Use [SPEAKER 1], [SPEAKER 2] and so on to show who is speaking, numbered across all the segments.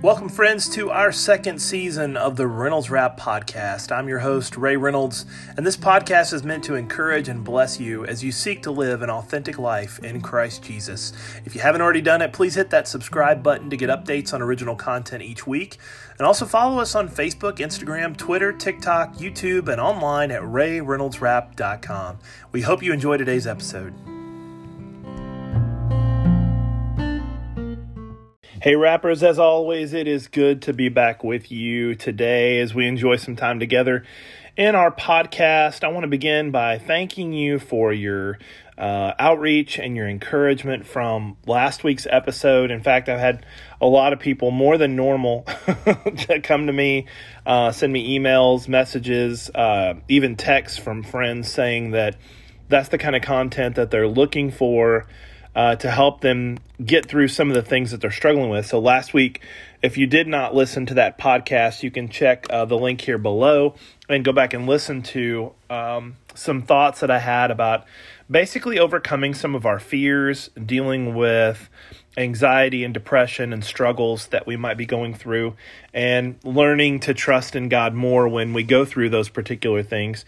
[SPEAKER 1] Welcome, friends, to our second season of the Reynolds Wrap podcast. I'm your host, Ray Reynolds, and this podcast is meant to encourage and bless you as you seek to live an authentic life in Christ Jesus. If you haven't already done it, please hit that subscribe button to get updates on original content each week. And also follow us on Facebook, Instagram, Twitter, TikTok, YouTube, and online at rayreynoldswrap.com. We hope you enjoy today's episode. Hey, rappers, as always, it is good to be back with you today as we enjoy some time together in our podcast. I want to begin by thanking you for your uh, outreach and your encouragement from last week's episode. In fact, I've had a lot of people, more than normal, that come to me, uh, send me emails, messages, uh, even texts from friends saying that that's the kind of content that they're looking for uh, to help them get through some of the things that they're struggling with. So last week, if you did not listen to that podcast, you can check uh, the link here below and go back and listen to um, some thoughts that I had about basically overcoming some of our fears, dealing with anxiety and depression and struggles that we might be going through, and learning to trust in God more when we go through those particular things.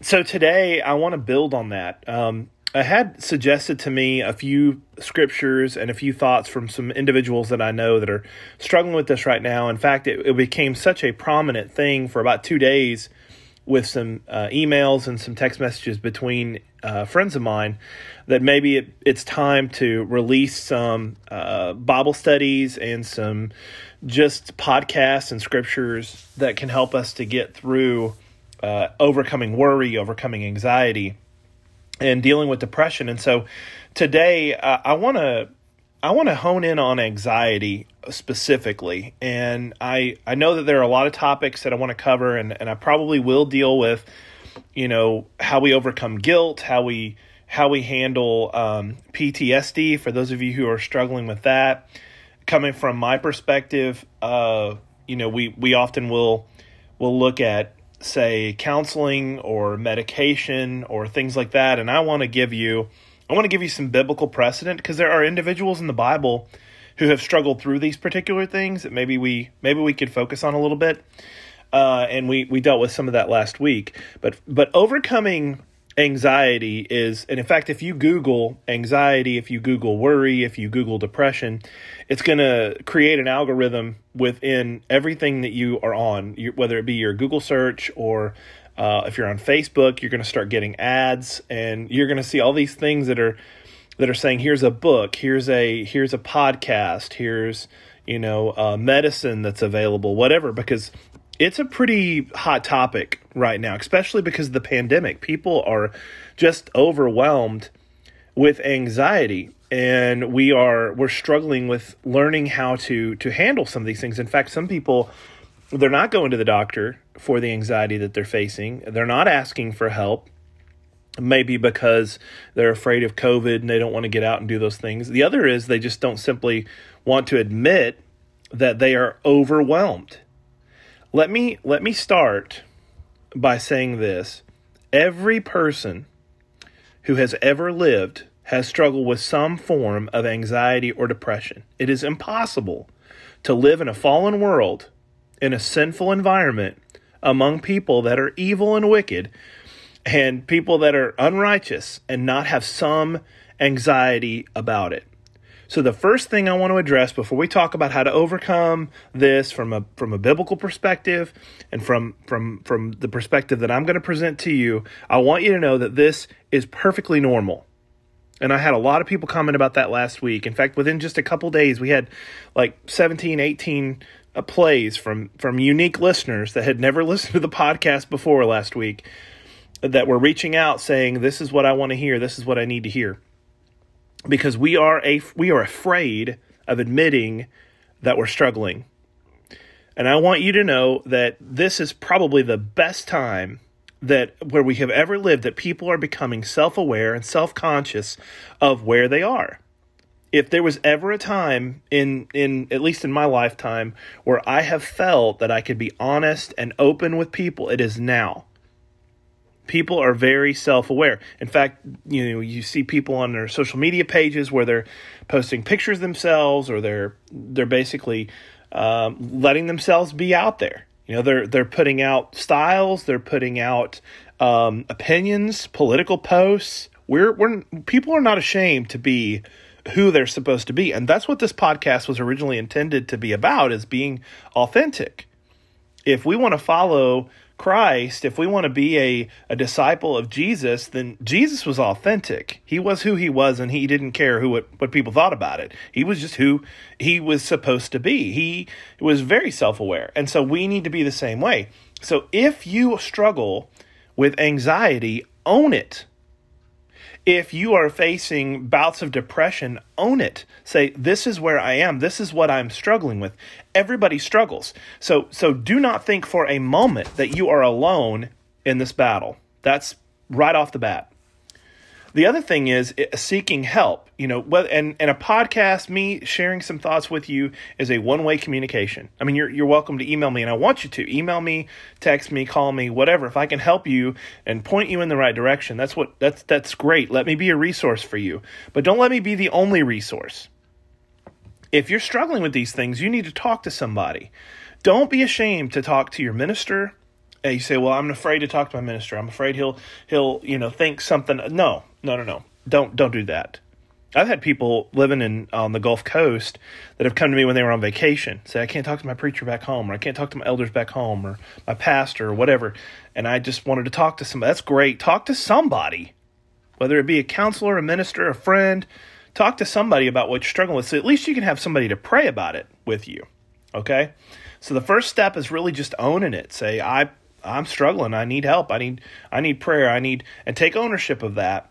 [SPEAKER 1] So today, I want to build on that. Um, I had suggested to me a few scriptures and a few thoughts from some individuals that I know that are struggling with this right now. In fact, it, it became such a prominent thing for about two days with some uh, emails and some text messages between uh, friends of mine that maybe it, it's time to release some uh, Bible studies and some just podcasts and scriptures that can help us to get through uh, overcoming worry, overcoming anxiety and dealing with depression. And so today uh, I want to I want to hone in on anxiety specifically. And I I know that there are a lot of topics that I want to cover and and I probably will deal with you know how we overcome guilt, how we how we handle um, PTSD for those of you who are struggling with that. Coming from my perspective, uh, you know, we we often will will look at say counseling or medication or things like that and I want to give you I want to give you some biblical precedent because there are individuals in the Bible who have struggled through these particular things that maybe we maybe we could focus on a little bit. Uh, and we we dealt with some of that last week. But but overcoming anxiety is and in fact if you google anxiety if you google worry if you google depression it's going to create an algorithm within everything that you are on. Whether it be your google search or uh, if you're on facebook you're going to start getting ads and you're going to see all these things that are that are saying here's a book here's a here's a podcast here's you know uh, medicine that's available whatever because it's a pretty hot topic right now, especially because of the pandemic. People are just overwhelmed with anxiety and we are we're struggling with learning how to to handle some of these things. In fact, some people they're not going to the doctor for the anxiety that they're facing. They're not asking for help. Maybe because they're afraid of COVID and they don't want to get out and do those things. The other is they just don't simply want to admit that they are overwhelmed let me let me start by saying this. Every person who has ever lived has struggled with some form of anxiety or depression. It is impossible to live in a fallen world in a sinful environment among people that are evil and wicked and people that are unrighteous and not have some anxiety about it. So the first thing I want to address before we talk about how to overcome this from a from a biblical perspective and from from from the perspective that I'm going to present to you, I want you to know that this is perfectly normal. And I had a lot of people comment about that last week. In fact, within just a couple days, we had like 17, 18 uh, plays from from unique listeners that had never listened to the podcast before last week that were reaching out saying, "This is what I want to hear. This is what I need to hear." Because we are a we are afraid of admitting that we're struggling. And I want you to know that this is probably the best time that where we have ever lived that people are becoming self-aware and self-conscious of where they are. If there was ever a time in in at least in my lifetime where I have felt that I could be honest and open with people, it is now people are very self-aware. In fact, you know, you see people on their social media pages where they're posting pictures themselves or they're they're basically um, letting themselves be out there. You know, they're they're putting out styles, they're putting out um, opinions, political posts. We're we're people are not ashamed to be who they're supposed to be, and that's what this podcast was originally intended to be about: is being authentic. If we want to follow Christ, if we want to be a, a disciple of Jesus, then Jesus was authentic. He was who he was, and he didn't care who what, what people thought about it. He was just who he was supposed to be. He was very self aware. And so we need to be the same way. So if you struggle with anxiety, own it. If you are facing bouts of depression, own it. Say, this is where I am. This is what I'm struggling with. Everybody struggles. So, so do not think for a moment that you are alone in this battle. That's right off the bat. The other thing is seeking help. You know, and and a podcast, me sharing some thoughts with you is a one way communication. I mean, you're you're welcome to email me, and I want you to email me, text me, call me, whatever. If I can help you and point you in the right direction, that's what that's that's great. Let me be a resource for you, but don't let me be the only resource. If you're struggling with these things, you need to talk to somebody. Don't be ashamed to talk to your minister. And you say, "Well, I'm afraid to talk to my minister. I'm afraid he'll he'll you know think something." No, no, no, no. Don't don't do that. I've had people living in on the Gulf Coast that have come to me when they were on vacation. Say, I can't talk to my preacher back home, or I can't talk to my elders back home, or my pastor, or whatever. And I just wanted to talk to somebody. That's great. Talk to somebody, whether it be a counselor, a minister, a friend. Talk to somebody about what you're struggling with. So at least you can have somebody to pray about it with you. Okay. So the first step is really just owning it. Say, I I'm struggling. I need help. I need I need prayer. I need and take ownership of that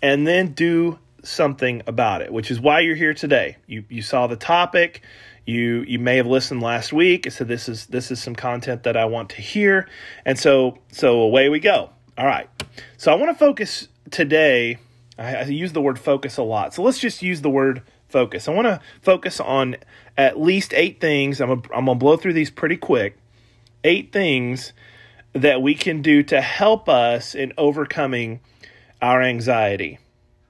[SPEAKER 1] and then do something about it, which is why you're here today. You you saw the topic. You you may have listened last week. So this is this is some content that I want to hear. And so so away we go. All right. So I want to focus today. I, I use the word focus a lot. So let's just use the word focus. I want to focus on at least eight things. I'm a, I'm gonna blow through these pretty quick. Eight things that we can do to help us in overcoming our anxiety.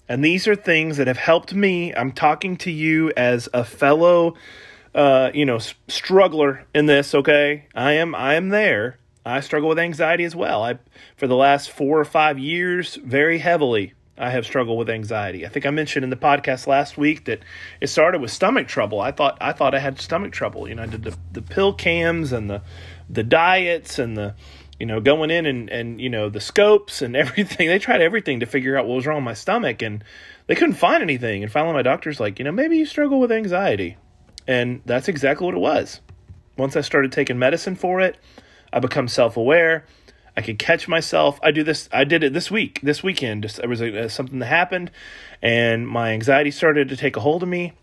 [SPEAKER 1] And these are things that have helped me. I'm talking to you as a fellow uh, you know, struggler in this, okay? I am I am there. I struggle with anxiety as well. I for the last 4 or 5 years very heavily I have struggled with anxiety. I think I mentioned in the podcast last week that it started with stomach trouble. I thought I thought I had stomach trouble. You know, I did the, the pill cams and the the diets and the you know, going in and, and, you know, the scopes and everything. They tried everything to figure out what was wrong with my stomach and they couldn't find anything. And finally, my doctor's like, you know, maybe you struggle with anxiety. And that's exactly what it was. Once I started taking medicine for it, I become self aware. I could catch myself. I do this. I did it this week, this weekend. There was a, something that happened, and my anxiety started to take a hold of me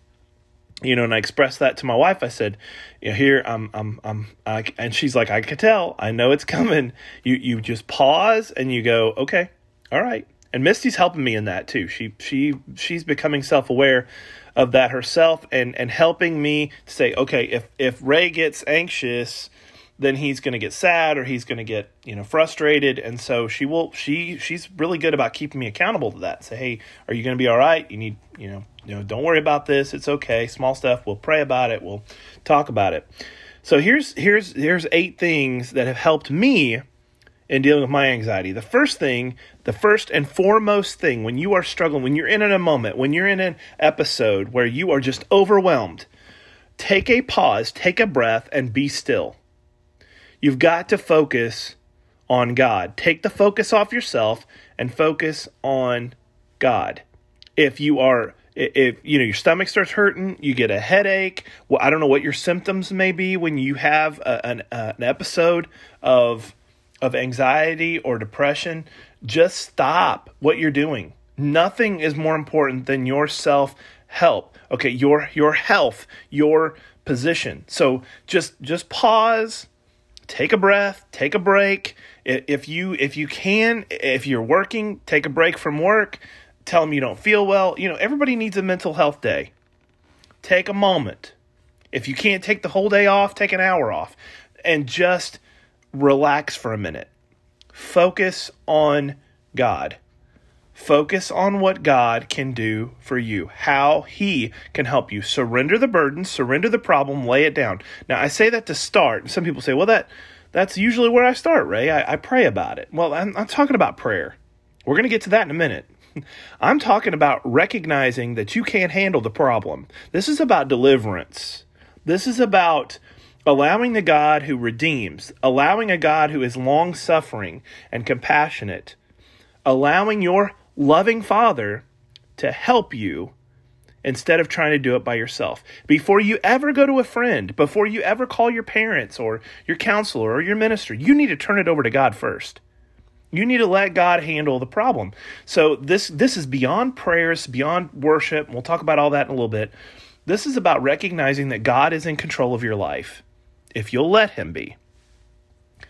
[SPEAKER 1] you know, and I expressed that to my wife. I said, you know, here I'm, I'm, I'm, I, and she's like, I could tell, I know it's coming. You, you just pause and you go, okay, all right. And Misty's helping me in that too. She, she, she's becoming self aware of that herself and, and helping me say, okay, if, if Ray gets anxious, then he's going to get sad or he's going to get you know frustrated and so she will she she's really good about keeping me accountable to that say hey are you going to be all right you need you know know don't worry about this. It's okay. Small stuff. We'll pray about it. We'll talk about it. So here's here's here's eight things that have helped me in dealing with my anxiety. The first thing the first and foremost thing when you are struggling when you're in a moment when you're in an episode where you are just overwhelmed take a pause take a breath and be still. You've got to focus on God. Take the focus off yourself and focus on God. If you are if you know your stomach starts hurting, you get a headache. Well, I don't know what your symptoms may be when you have a, an, uh, an episode of of anxiety or depression. Just stop what you're doing. Nothing is more important than your self help. Okay, your your health, your position. So just just pause take a breath, take a break. If you if you can, if you're working, take a break from work. Tell them you don't feel well. You know, everybody needs a mental health day. Take a moment. If you can't take the whole day off, take an hour off and just relax for a minute. Focus on God. Focus on what God can do for you, how He can help you. Surrender the burden, surrender the problem, lay it down. Now, I say that to start. Some people say, well, that that's usually where I start, Ray. I, I pray about it. Well, I'm, I'm talking about prayer. We're going to get to that in a minute. I'm talking about recognizing that you can't handle the problem. This is about deliverance. This is about allowing the God who redeems, allowing a God who is long suffering and compassionate, allowing your loving Father to help you instead of trying to do it by yourself. Before you ever go to a friend, before you ever call your parents or your counselor or your minister, you need to turn it over to God first. You need to let God handle the problem. So this this is beyond prayers, beyond worship. We'll talk about all that in a little bit. This is about recognizing that God is in control of your life if you'll let him be.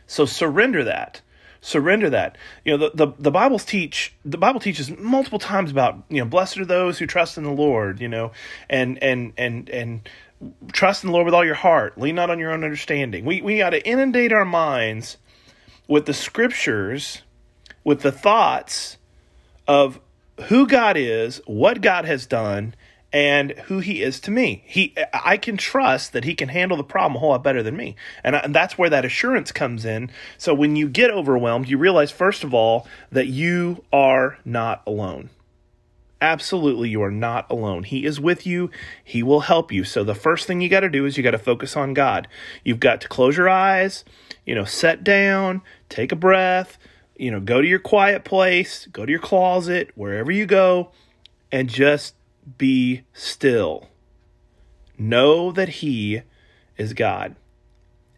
[SPEAKER 1] So surrender that surrender that. You know, the, the, the Bible's teach the Bible teaches multiple times about, you know, blessed are those who trust in the Lord, you know, and and and and trust in the Lord with all your heart. Lean not on your own understanding. We we got to inundate our minds with the scriptures, with the thoughts of who God is, what God has done, and who he is to me. He, I can trust that he can handle the problem a whole lot better than me, and, I, and that's where that assurance comes in. So when you get overwhelmed, you realize first of all that you are not alone. Absolutely, you are not alone. He is with you. He will help you. So the first thing you got to do is you got to focus on God. You've got to close your eyes, you know, set down, take a breath, you know, go to your quiet place, go to your closet, wherever you go, and just be still. Know that He is God.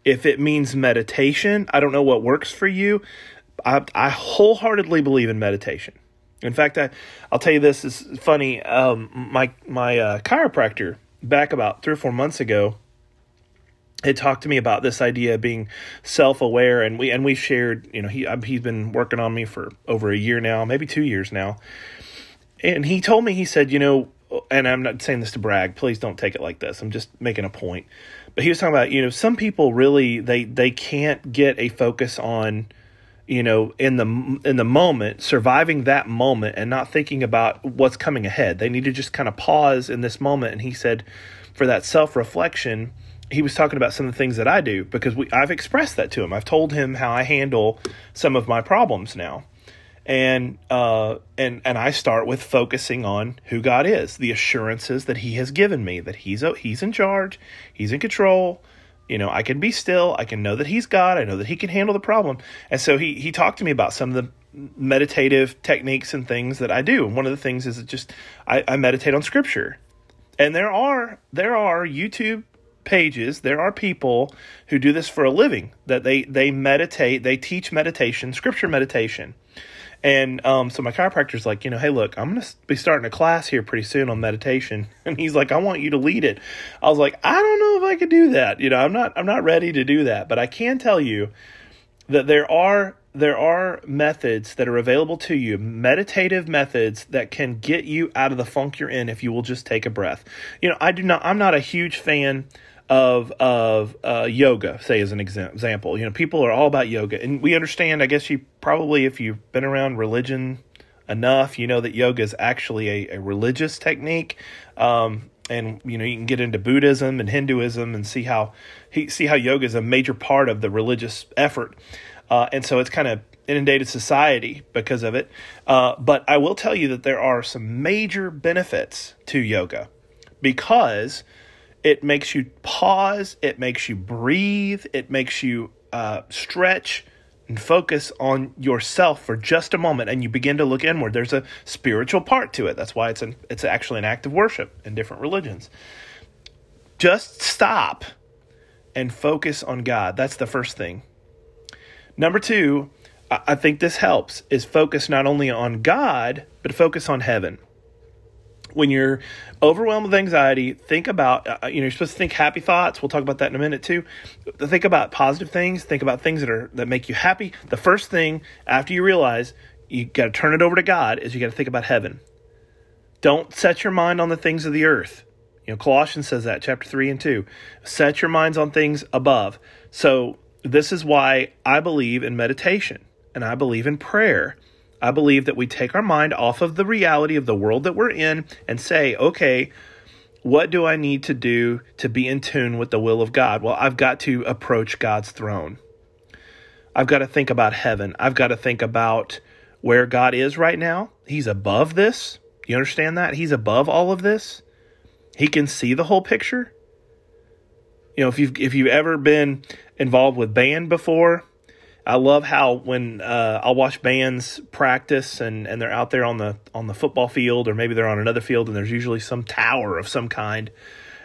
[SPEAKER 1] If it means meditation, I don't know what works for you. I, I wholeheartedly believe in meditation. In fact, I, I'll tell you this is funny. Um, my my uh, chiropractor back about three or four months ago had talked to me about this idea of being self-aware, and we and we shared. You know, he um, he's been working on me for over a year now, maybe two years now, and he told me he said, you know, and I'm not saying this to brag. Please don't take it like this. I'm just making a point. But he was talking about, you know, some people really they they can't get a focus on, you know, in the in the moment, surviving that moment and not thinking about what's coming ahead. They need to just kind of pause in this moment. And he said, for that self reflection, he was talking about some of the things that I do because we I've expressed that to him. I've told him how I handle some of my problems now and uh, and and I start with focusing on who God is, the assurances that He has given me that He's He's in charge, He's in control. You know, I can be still. I can know that He's God. I know that He can handle the problem. And so he he talked to me about some of the meditative techniques and things that I do. And one of the things is just I, I meditate on Scripture, and there are there are YouTube pages there are people who do this for a living that they they meditate they teach meditation scripture meditation and um, so my chiropractor's like, you know, hey, look, I'm going to be starting a class here pretty soon on meditation. And he's like, I want you to lead it. I was like, I don't know if I could do that. You know, I'm not, I'm not ready to do that. But I can tell you that there are there are methods that are available to you, meditative methods that can get you out of the funk you're in if you will just take a breath. You know, I do not. I'm not a huge fan of of uh, yoga, say as an example. You know, people are all about yoga, and we understand. I guess you probably, if you've been around religion enough, you know that yoga is actually a, a religious technique. Um, and you know, you can get into Buddhism and Hinduism and see how see how yoga is a major part of the religious effort. Uh, and so it's kind of inundated society because of it. Uh, but I will tell you that there are some major benefits to yoga because it makes you pause, it makes you breathe, it makes you uh, stretch and focus on yourself for just a moment, and you begin to look inward. There's a spiritual part to it. That's why it's an, it's actually an act of worship in different religions. Just stop and focus on God. That's the first thing. Number two, I think this helps, is focus not only on God, but focus on heaven when you're overwhelmed with anxiety, think about, uh, you know, you're supposed to think happy thoughts. We'll talk about that in a minute too. Think about positive things. Think about things that are, that make you happy. The first thing after you realize you got to turn it over to God is you got to think about heaven. Don't set your mind on the things of the earth. You know, Colossians says that, chapter 3 and 2. Set your minds on things above. So, this is why I believe in meditation and I believe in prayer I believe that we take our mind off of the reality of the world that we're in and say, okay, what do I need to do to be in tune with the will of God? Well, I've got to approach God's throne. I've got to think about heaven. I've got to think about where God is right now. He's above this. You understand that? He's above all of this. He can see the whole picture. You know, if you've if you've ever been involved with band before, I love how when uh, I'll watch bands practice and, and they're out there on the on the football field or maybe they're on another field and there's usually some tower of some kind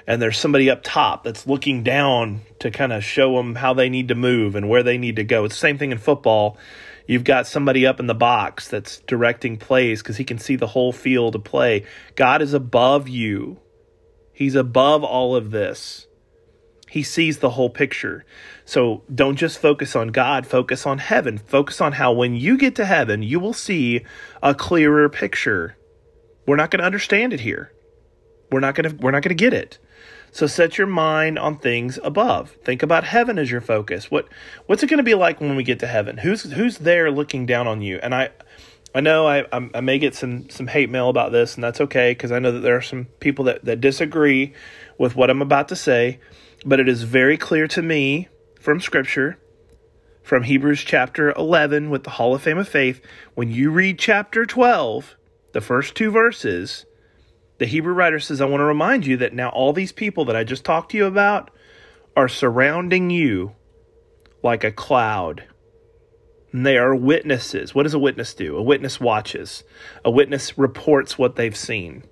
[SPEAKER 1] and there's somebody up top that's looking down to kind of show them how they need to move and where they need to go. It's the same thing in football. You've got somebody up in the box that's directing plays because he can see the whole field of play. God is above you. He's above all of this. He sees the whole picture. So don't just focus on God, focus on heaven. Focus on how when you get to heaven, you will see a clearer picture. We're not going to understand it here. We're not going to we're not going to get it. So set your mind on things above. Think about heaven as your focus. What what's it going to be like when we get to heaven? Who's who's there looking down on you? And I I know I, I may get some some hate mail about this, and that's okay because I know that there are some people that, that disagree with what I'm about to say but it is very clear to me from Scripture, from Hebrews chapter 11 with the Hall of Fame of Faith, when you read chapter 12, the first two verses, the Hebrew writer says, I want to remind you that now all these people that I just talked to you about are surrounding you like a cloud. And they are witnesses. What does a witness do? A witness watches, a witness reports what they've seen.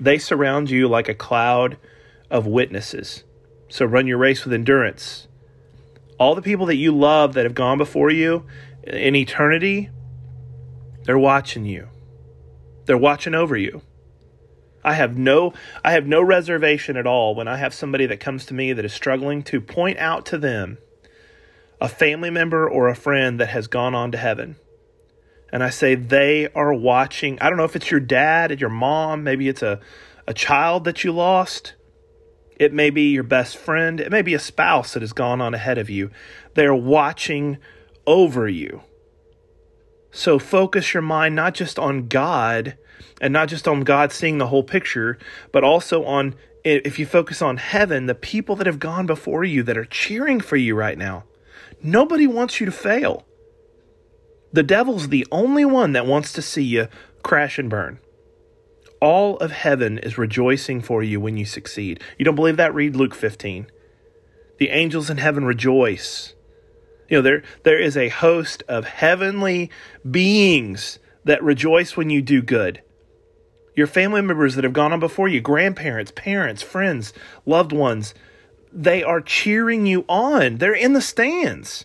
[SPEAKER 1] They surround you like a cloud of witnesses. So run your race with endurance. All the people that you love that have gone before you in eternity, they're watching you. They're watching over you. I have no I have no reservation at all when I have somebody that comes to me that is struggling to point out to them a family member or a friend that has gone on to heaven. And I say they are watching. I don't know if it's your dad, your mom, maybe it's a, a child that you lost. It may be your best friend. It may be a spouse that has gone on ahead of you. They're watching over you. So focus your mind not just on God and not just on God seeing the whole picture, but also on, if you focus on heaven, the people that have gone before you that are cheering for you right now. Nobody wants you to fail. The devil's the only one that wants to see you crash and burn. All of heaven is rejoicing for you when you succeed. You don't believe that? Read Luke 15. The angels in heaven rejoice. You know, there there is a host of heavenly beings that rejoice when you do good. Your family members that have gone on before you, grandparents, parents, friends, loved ones, they are cheering you on. They're in the stands.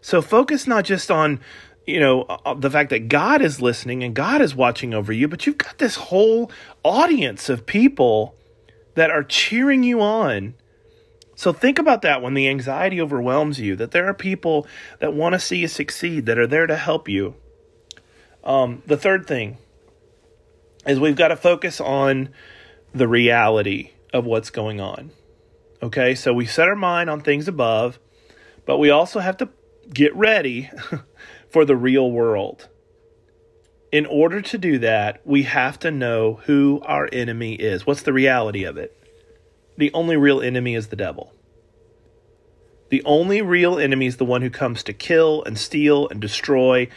[SPEAKER 1] So focus not just on you know, uh, uh, the fact that God is listening and God is watching over you, but you've got this whole audience of people that are cheering you on. So think about that when the anxiety overwhelms you, that there are people that want to see you succeed, that are there to help you. Um, the third thing is we've got to focus on the reality of what's going on. Okay, so we set our mind on things above, but we also have to get ready for the real world. In order to do that, we have to know who our enemy is. What's the reality of it? The only real enemy is the devil. The only real enemy is the one who comes to kill and steal and destroy,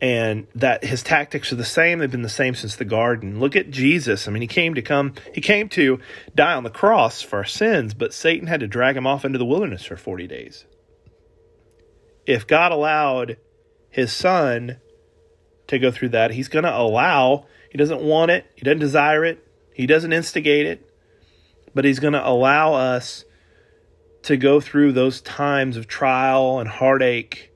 [SPEAKER 1] and that his tactics are the same. They've been the same since the garden. Look at Jesus. I mean, he came to come, he came to die on the cross for our sins, but Satan had to drag him off into the wilderness for 40 days. If God allowed his son to go through that. He's going to allow, he doesn't want it, he doesn't desire it, he doesn't instigate it, but he's going to allow us to go through those times of trial and heartache.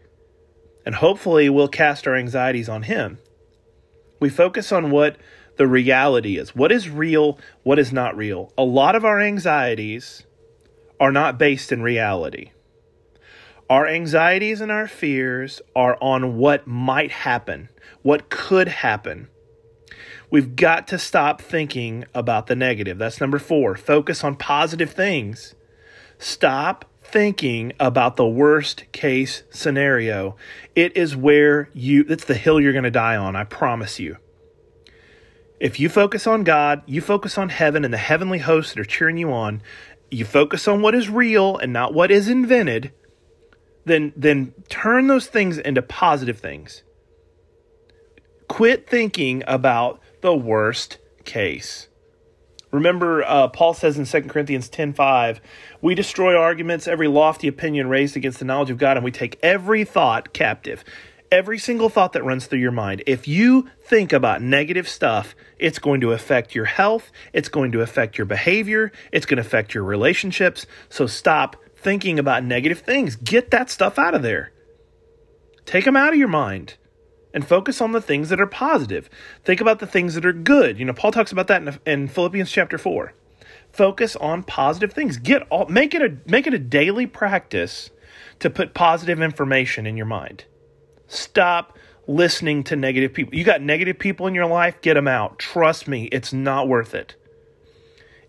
[SPEAKER 1] And hopefully, we'll cast our anxieties on him. We focus on what the reality is. What is real? What is not real? A lot of our anxieties are not based in reality. Our anxieties and our fears are on what might happen, what could happen. We've got to stop thinking about the negative. That's number four. Focus on positive things. Stop thinking about the worst case scenario, it is where you, it's the hill you're going to die on, I promise you. If you focus on God, you focus on heaven and the heavenly hosts that are cheering you on, you focus on what is real and not what is invented, then then turn those things into positive things. Quit thinking about the worst case. Remember, uh, Paul says in 2 Corinthians 10.5, we destroy arguments, every lofty opinion raised against the knowledge of God, and we take every thought captive. Every single thought that runs through your mind. If you think about negative stuff, it's going to affect your health, it's going to affect your behavior, it's going to affect your relationships. So stop thinking about negative things. Get that stuff out of there. Take them out of your mind and focus on the things that are positive. Think about the things that are good. You know, Paul talks about that in, in Philippians chapter 4. Focus on positive things. Get all make it a make it a daily practice to put positive information in your mind. Stop listening to negative people. You got negative people in your life, get them out. Trust me, it's not worth it.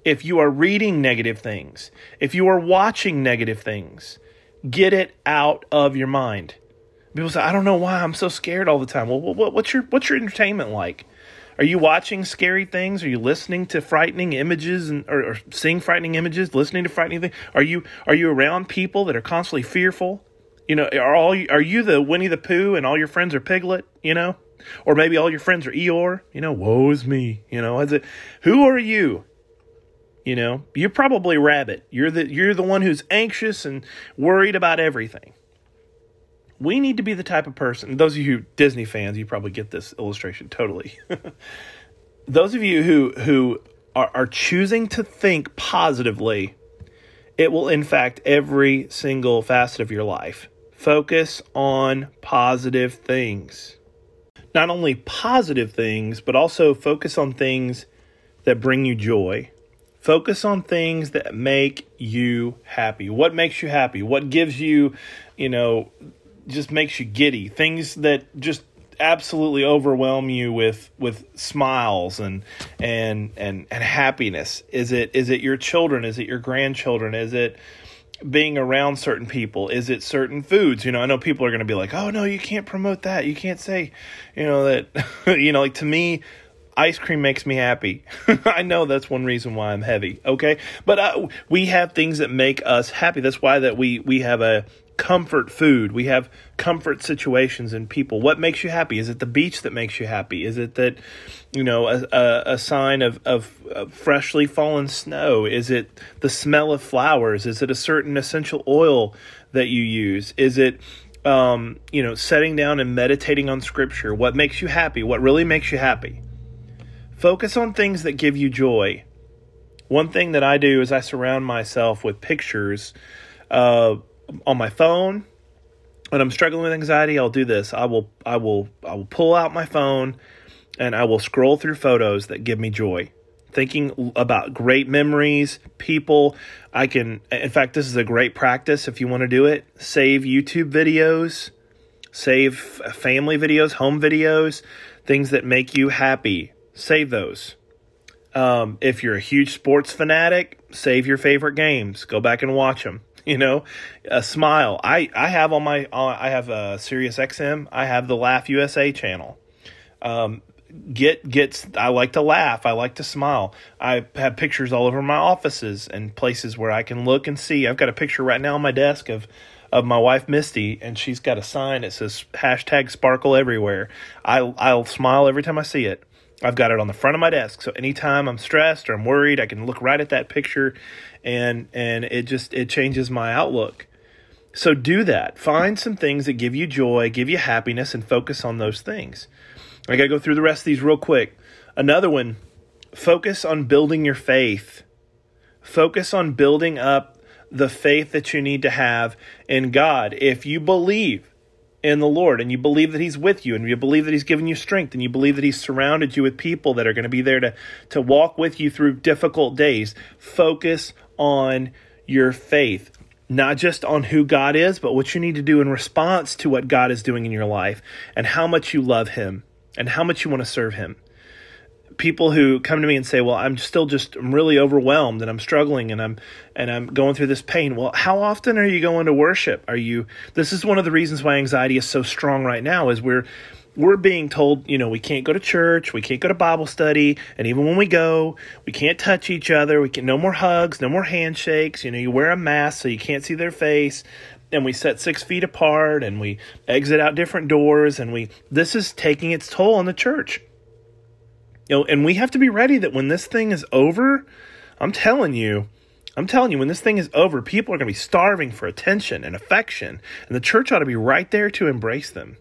[SPEAKER 1] If you are reading negative things, if you are watching negative things, get it out of your mind. People say, I don't know why I'm so scared all the time. Well, what, what's your what's your entertainment like? Are you watching scary things? Are you listening to frightening images and or, or seeing frightening images, listening to frightening things? Are you are you around people that are constantly fearful? You know, are all are you the Winnie the Pooh and all your friends are Piglet? You know, or maybe all your friends are Eeyore? You know, woe is me. You know, is it who are you? You know, you're probably Rabbit. You're the you're the one who's anxious and worried about everything. We need to be the type of person those of you disney fans you probably get this illustration totally. Those of you who who are, are choosing to think positively it will impact every single facet of your life. Focus on positive things. Not only positive things but also focus on things that bring you joy focus on things that make you happy what makes you happy what gives you you know just makes you giddy. Things that just absolutely overwhelm you with with smiles and and and and happiness. Is it is it your children? Is it your grandchildren? Is it being around certain people? Is it certain foods? You know, I know people are going to be like, "Oh no, you can't promote that. You can't say, you know, that you know, like to me, ice cream makes me happy. I know that's one reason why I'm heavy. Okay, but uh, we have things that make us happy. That's why that we we have a comfort food. We have comfort situations and people. What makes you happy? Is it the beach that makes you happy? Is it that, you know, a, a, a sign of, of, of, freshly fallen snow? Is it the smell of flowers? Is it a certain essential oil that you use? Is it, um, you know, setting down and meditating on scripture? What makes you happy? What really makes you happy? Focus on things that give you joy. One thing that I do is I surround myself with pictures. Uh, on my phone when I'm struggling with anxiety, I'll do this. I will I will I will pull out my phone and I will scroll through photos that give me joy. Thinking about great memories, people. I can in fact this is a great practice if you want to do it. Save YouTube videos, save family videos, home videos, things that make you happy. Save those. Um, if you're a huge sports fanatic, save your favorite games. Go back and watch them. you know? A smile. I i have on my i have a sirius xm i have the laugh usa channel. Um, get gets i like to laugh. I like to smile. I have pictures all over my offices and places where i can look and see. I've got a picture right now on my desk of of my wife misty and she's got a sign that says hashtag sparkle everywhere. I i'll smile every time i see it I've got it on the front of my desk. So anytime I'm stressed or I'm worried, I can look right at that picture and and it just it changes my outlook. So do that. Find some things that give you joy, give you happiness and focus on those things. I got to go through the rest of these real quick. Another one, focus on building your faith. Focus on building up the faith that you need to have in God. If you believe in the Lord and you believe that He's with you and you believe that He's given you strength and you believe that He's surrounded you with people that are going to be there to, to walk with you through difficult days, focus on your faith. Not just on who God is, but what you need to do in response to what God is doing in your life and how much you love Him and how much you want to serve Him. People who come to me and say, "Well, I'm still just I'm really overwhelmed and I'm struggling and I'm and I'm going through this pain." Well, how often are you going to worship? Are you This is one of the reasons why anxiety is so strong right now is we're we're being told, you know, we can't go to church, we can't go to Bible study, and even when we go, we can't touch each other. We can no more hugs, no more handshakes. You know, you wear a mask so you can't see their face, and we set six feet apart, and we exit out different doors, and we. This is taking its toll on the church. You know, and we have to be ready that when this thing is over, I'm telling you, I'm telling you, when this thing is over, people are going to be starving for attention and affection, and the church ought to be right there to embrace them.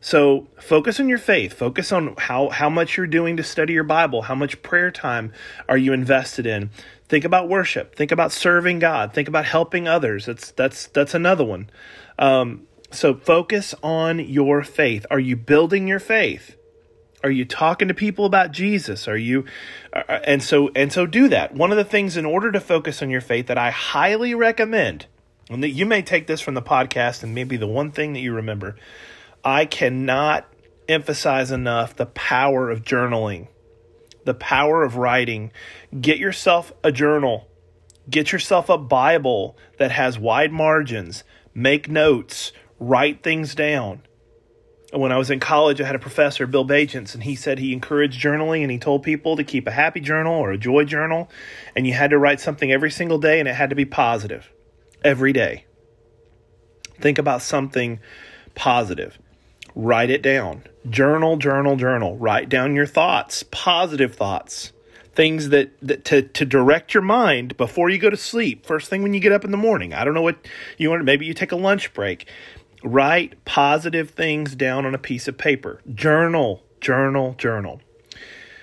[SPEAKER 1] So focus on your faith. Focus on how, how much you're doing to study your Bible. How much prayer time are you invested in? Think about worship. Think about serving God. Think about helping others. That's that's that's another one. Um, so focus on your faith. Are you building your faith? Are you talking to people about Jesus? Are you uh, uh, and so and so do that. One of the things in order to focus on your faith that I highly recommend, and that you may take this from the podcast and maybe the one thing that you remember, I cannot emphasize enough the power of journaling, the power of writing. Get yourself a journal. Get yourself a Bible that has wide margins. Make notes. Write things down when I was in college, I had a professor, Bill Bagents, and he said he encouraged journaling and he told people to keep a happy journal or a joy journal, and you had to write something every single day and it had to be positive every day. Think about something positive. Write it down. Journal, journal, journal. Write down your thoughts, positive thoughts, things that, that to, to direct your mind before you go to sleep. First thing when you get up in the morning. I don't know what you want. Maybe you take a lunch break Write positive things down on a piece of paper. Journal, journal, journal.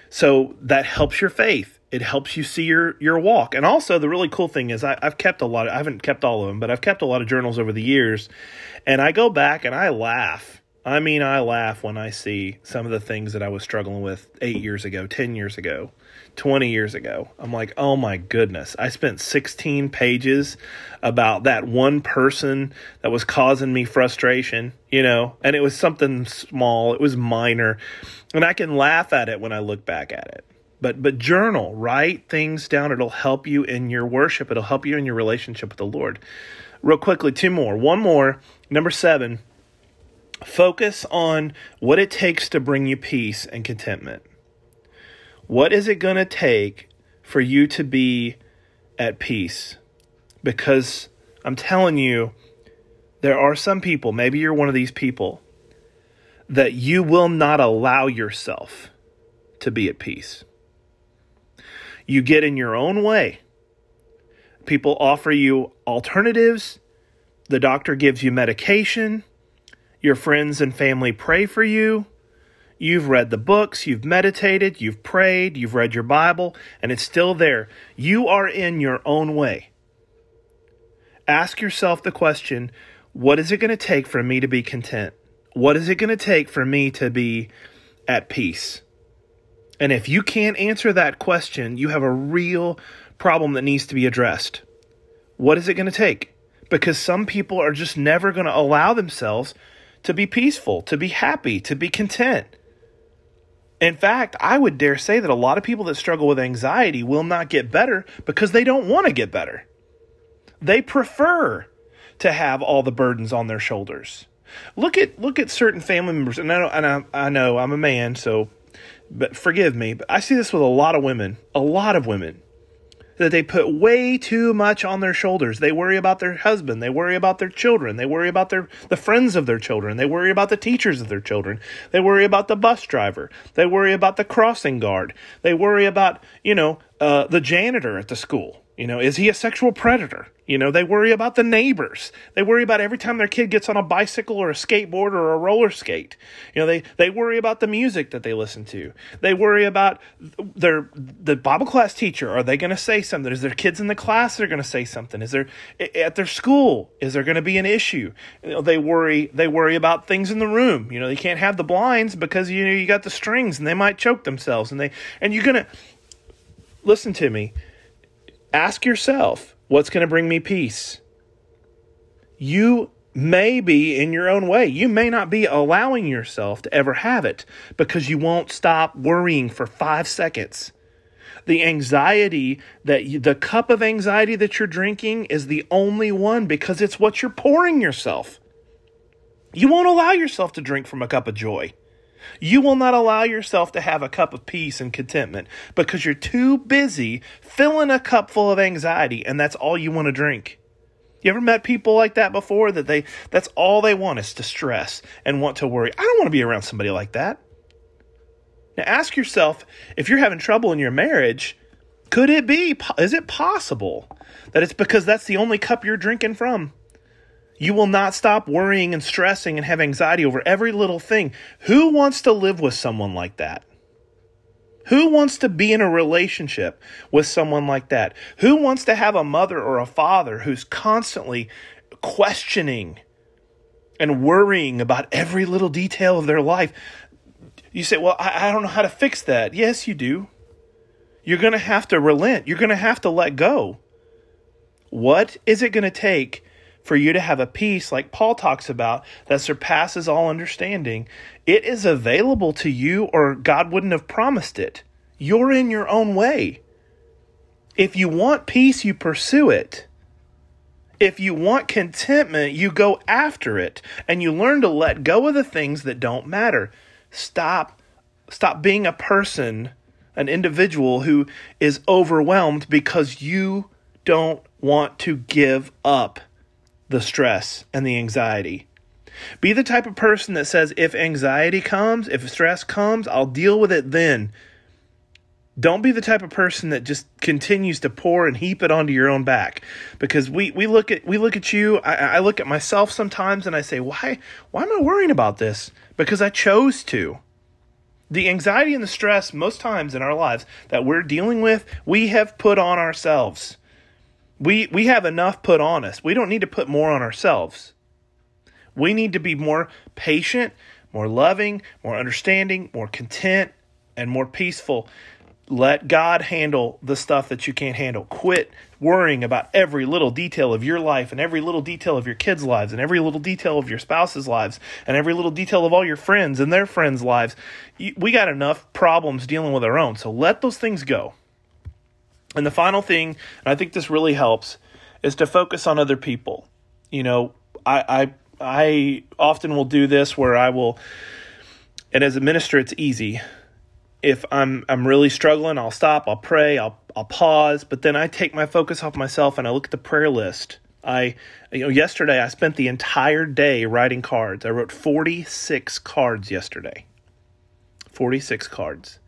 [SPEAKER 1] So that helps your faith. It helps you see your your walk. And also the really cool thing is I, have kept a lot of, I haven't kept all of them, but I've kept a lot of journals over the years. And I go back and I laugh. I mean I laugh when I see some of the things that I was struggling with eight years ago, ten years ago. 20 years ago. I'm like, oh my goodness. I spent 16 pages about that one person that was causing me frustration, you know, and it was something small, it was minor. And I can laugh at it when I look back at it. But but journal, write things down. It'll help you in your worship. It'll help you in your relationship with the Lord. Real quickly, two more. One more. Number 7. Focus on what it takes to bring you peace and contentment. What is it going to take for you to be at peace? Because I'm telling you, there are some people, maybe you're one of these people, that you will not allow yourself to be at peace. You get in your own way. People offer you alternatives. The doctor gives you medication. Your friends and family pray for you. You've read the books, you've meditated, you've prayed, you've read your Bible, and it's still there. You are in your own way. Ask yourself the question what is it going to take for me to be content? What is it going to take for me to be at peace? And if you can't answer that question, you have a real problem that needs to be addressed. What is it going to take? Because some people are just never going to allow themselves to be peaceful, to be happy, to be content. In fact, I would dare say that a lot of people that struggle with anxiety will not get better because they don't want to get better. They prefer to have all the burdens on their shoulders. Look at look at certain family members, and I know, and I, I know I'm a man, so but forgive me, but I see this with a lot of women, a lot of women that they put way too much on their shoulders. They worry about their husband, they worry about their children, they worry about their the friends of their children, they worry about the teachers of their children, they worry about the bus driver, they worry about the crossing guard, they worry about, you know, uh, the janitor at the school. You know, is he a sexual predator? You know, they worry about the neighbors. They worry about every time their kid gets on a bicycle or a skateboard or a roller skate. You know, they, they worry about the music that they listen to. They worry about their the Bible class teacher. Are they going to say something? Is there kids in the class that are going to say something? Is there at their school? Is there going to be an issue? You know, they worry they worry about things in the room. You know, they can't have the blinds because you know you got the strings and they might choke themselves and they and you're going to listen to me. Ask yourself What's going to bring me peace? You may be in your own way. You may not be allowing yourself to ever have it because you won't stop worrying for five seconds. The anxiety that you, the cup of anxiety that you're drinking is the only one because it's what you're pouring yourself. You won't allow yourself to drink from a cup of joy. You will not allow yourself to have a cup of peace and contentment because you're too busy filling a cup full of anxiety and that's all you want to drink. You ever met people like that before that they that's all they want is to stress and want to worry. I don't want to be around somebody like that. Now ask yourself if you're having trouble in your marriage, could it be is it possible that it's because that's the only cup you're drinking from? You will not stop worrying and stressing and have anxiety over every little thing. Who wants to live with someone like that? Who wants to be in a relationship with someone like that? Who wants to have a mother or a father who's constantly questioning and worrying about every little detail of their life? You say, Well, I, I don't know how to fix that. Yes, you do. You're going to have to relent, you're going to have to let go. What is it going to take for you to have a peace like Paul talks about that surpasses all understanding, it is available to you or God wouldn't have promised it. You're in your own way. If you want peace, you pursue it. If you want contentment, you go after it and you learn to let go of the things that don't matter. Stop stop being a person, an individual who is overwhelmed because you don't want to give up the stress and the anxiety. Be the type of person that says, if anxiety comes, if stress comes, I'll deal with it then. Don't be the type of person that just continues to pour and heap it onto your own back. Because we, we look at we look at you, I, I look at myself sometimes and I say, Why why am I worrying about this? Because I chose to. The anxiety and the stress most times in our lives that we're dealing with, we have put on ourselves. We we have enough put on us. We don't need to put more on ourselves. We need to be more patient, more loving, more understanding, more content, and more peaceful. Let God handle the stuff that you can't handle. Quit worrying about every little detail of your life and every little detail of your kids' lives and every little detail of your spouse's lives and every little detail of all your friends and their friends' lives. We got enough problems dealing with our own. So let those things go. And the final thing, and I think this really helps, is to focus on other people. You know, I I I often will do this where I will and as a minister it's easy. If I'm I'm really struggling, I'll stop, I'll pray, I'll I'll pause, but then I take my focus off myself and I look at the prayer list. I you know yesterday I spent the entire day writing cards. I wrote 46 cards yesterday. 46 cards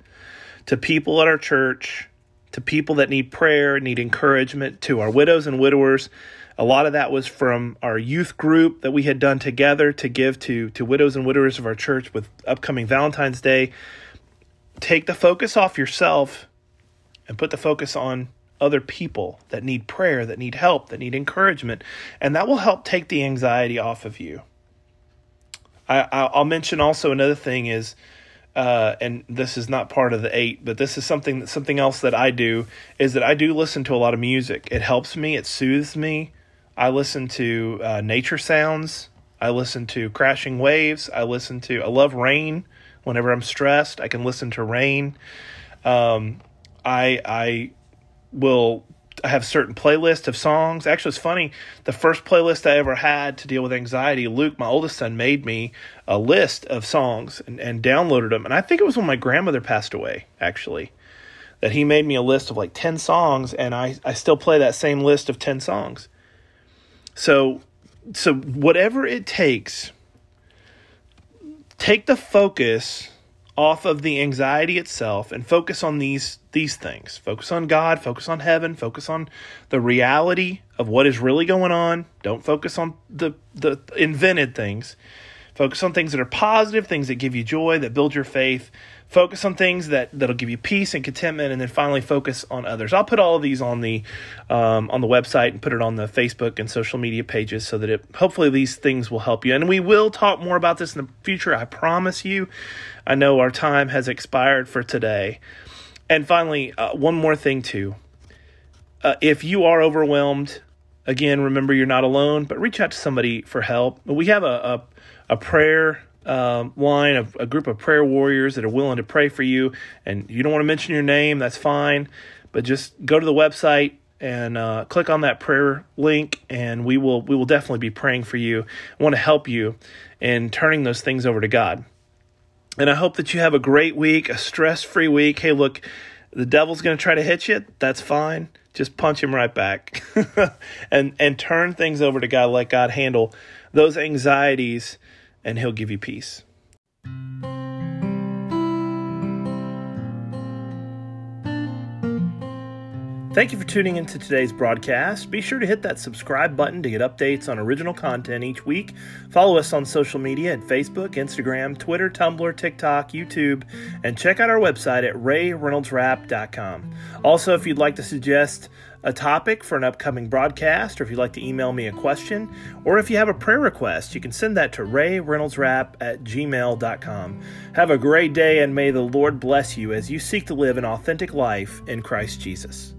[SPEAKER 1] to people at our church, to people that need prayer, need encouragement, to our widows and widowers. A lot of that was from our youth group that we had done together to give to, to widows and widowers of our church with upcoming Valentine's Day. Take the focus off yourself and put the focus on other people that need prayer, that need help, that need encouragement, and that will help take the anxiety off of you. I, I'll mention also another thing is uh, and this is not part of the eight, but this is something that something else that I do is that I do listen to a lot of music. It helps me. It soothes me. I listen to uh, nature sounds. I listen to crashing waves. I listen to. I love rain. Whenever I'm stressed, I can listen to rain. Um, I I will I have certain playlists of songs. Actually, it's funny. The first playlist I ever had to deal with anxiety, Luke, my oldest son, made me a list of songs and, and downloaded them. And I think it was when my grandmother passed away, actually, that he made me a list of like 10 songs. And I, I still play that same list of 10 songs. So, so whatever it takes, take the focus off of the anxiety itself and focus on these these things. Focus on God, focus on heaven, focus on the reality of what is really going on. Don't focus on the the invented things. Focus on things that are positive, things that give you joy, that build your faith. Focus on things that that'll give you peace and contentment, and then finally focus on others. I'll put all of these on the um, on the website and put it on the Facebook and social media pages so that it hopefully these things will help you. And we will talk more about this in the future. I promise you. I know our time has expired for today. And finally, uh, one more thing too. Uh, if you are overwhelmed, again, remember you're not alone, but reach out to somebody for help. We have a, a, a prayer um, line of a group of prayer warriors that are willing to pray for you. And you don't want to mention your name, that's fine. But just go to the website and uh, click on that prayer link, and we will we will definitely be praying for you. I want to help you in turning those things over to God. And I hope that you have a great week, a stress free week. Hey, look, the devil's going to try to hit you. That's fine. Just punch him right back, and and turn things over to God. Let God handle those anxieties and He'll give you peace. Thank you for tuning into today's broadcast. Be sure to hit that subscribe button to get updates on original content each week. Follow us on social media at Facebook, Instagram, Twitter, Tumblr, TikTok, YouTube, and check out our website at rayreynoldsrap.com. Also, if you'd like to suggest a topic for an upcoming broadcast, or if you'd like to email me a question, or if you have a prayer request, you can send that to rayreynoldsrap at gmail.com. Have a great day, and may the Lord bless you as you seek to live an authentic life in Christ Jesus.